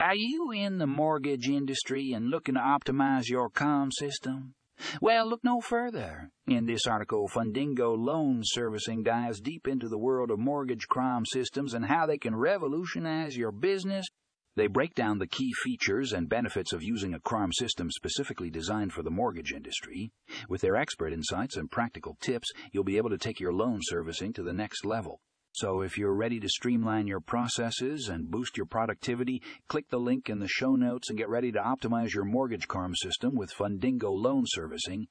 Are you in the mortgage industry and looking to optimize your com system? Well, look no further. In this article, Fundingo Loan Servicing dives deep into the world of mortgage CRM systems and how they can revolutionize your business. They break down the key features and benefits of using a CRM system specifically designed for the mortgage industry. With their expert insights and practical tips, you'll be able to take your loan servicing to the next level. So if you're ready to streamline your processes and boost your productivity, click the link in the show notes and get ready to optimize your mortgage CRM system with Fundingo Loan Servicing.